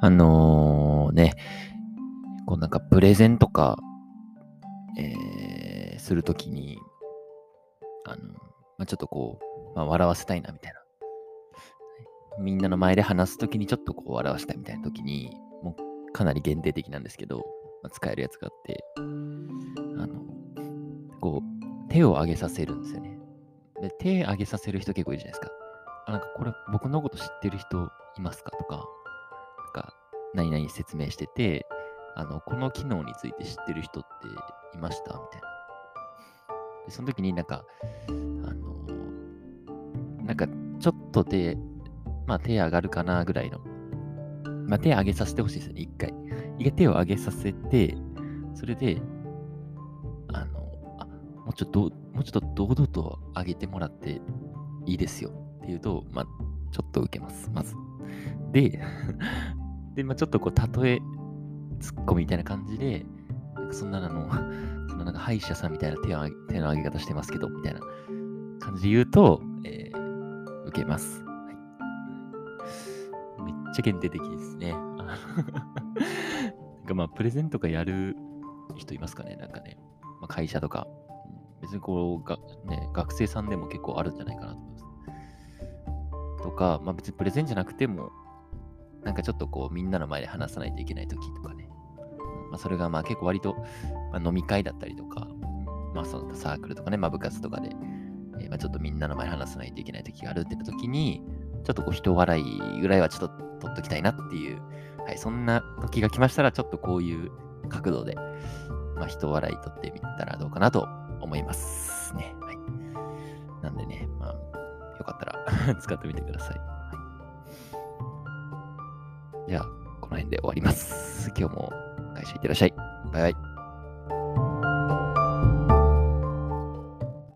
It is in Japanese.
あのー、ね、こうなんかプレゼンとか、えー、するときに、あの、まあ、ちょっとこう、まあ、笑わせたいなみたいな。みんなの前で話すときにちょっとこう笑わせたいみたいなときに、もうかなり限定的なんですけど、まあ、使えるやつがあって、あの、こう、手を上げさせるんですよね。で、手上げさせる人結構いるじゃないですか。あ、なんかこれ僕のこと知ってる人いますかとか、か何々説明してて、あの、この機能について知ってる人っていました？みたいな。で、その時になんか、あの、なんかちょっと手、まあ手上がるかなぐらいの、まあ手上げさせてほしいですね、一回。一回手を上げさせて、それで、あの、あ、もうちょっと、もうちょっと堂々と上げてもらっていいですよっていうと、まあ、ちょっと受けます、まず。で、で、まあ、ちょっとこう、例え、ツッコミみたいな感じで、なんかそんなあの、そんなんか歯医者さんみたいな手を手の上げ方してますけど、みたいな感じで言うと、えー、受けます。はい。めっちゃ限定的ですね。なんかまあ、プレゼントとかやる人いますかね？なんかね、まあ、会社とか。別にこうが、ね、学生さんでも結構あるんじゃないかなと思います。とか、まあ別にプレゼンじゃなくても、なんかちょっとこう、みんなの前で話さないといけない時とかね。まあそれがまあ結構割と、ま、飲み会だったりとか、まあそのサークルとかね、まあ部活とかで、えー、まちょっとみんなの前で話さないといけない時があるって言った時に、ちょっとこう人笑いぐらいはちょっと取っときたいなっていう、はい、そんな時が来ましたら、ちょっとこういう角度で、まあ人笑い取ってみたらどうかなと思いますね。はい。なんでね、まあ、よかったら 使ってみてくださ。い、じゃあ、この辺で終わります。今日も会社行ってらっしゃい。バイバイ。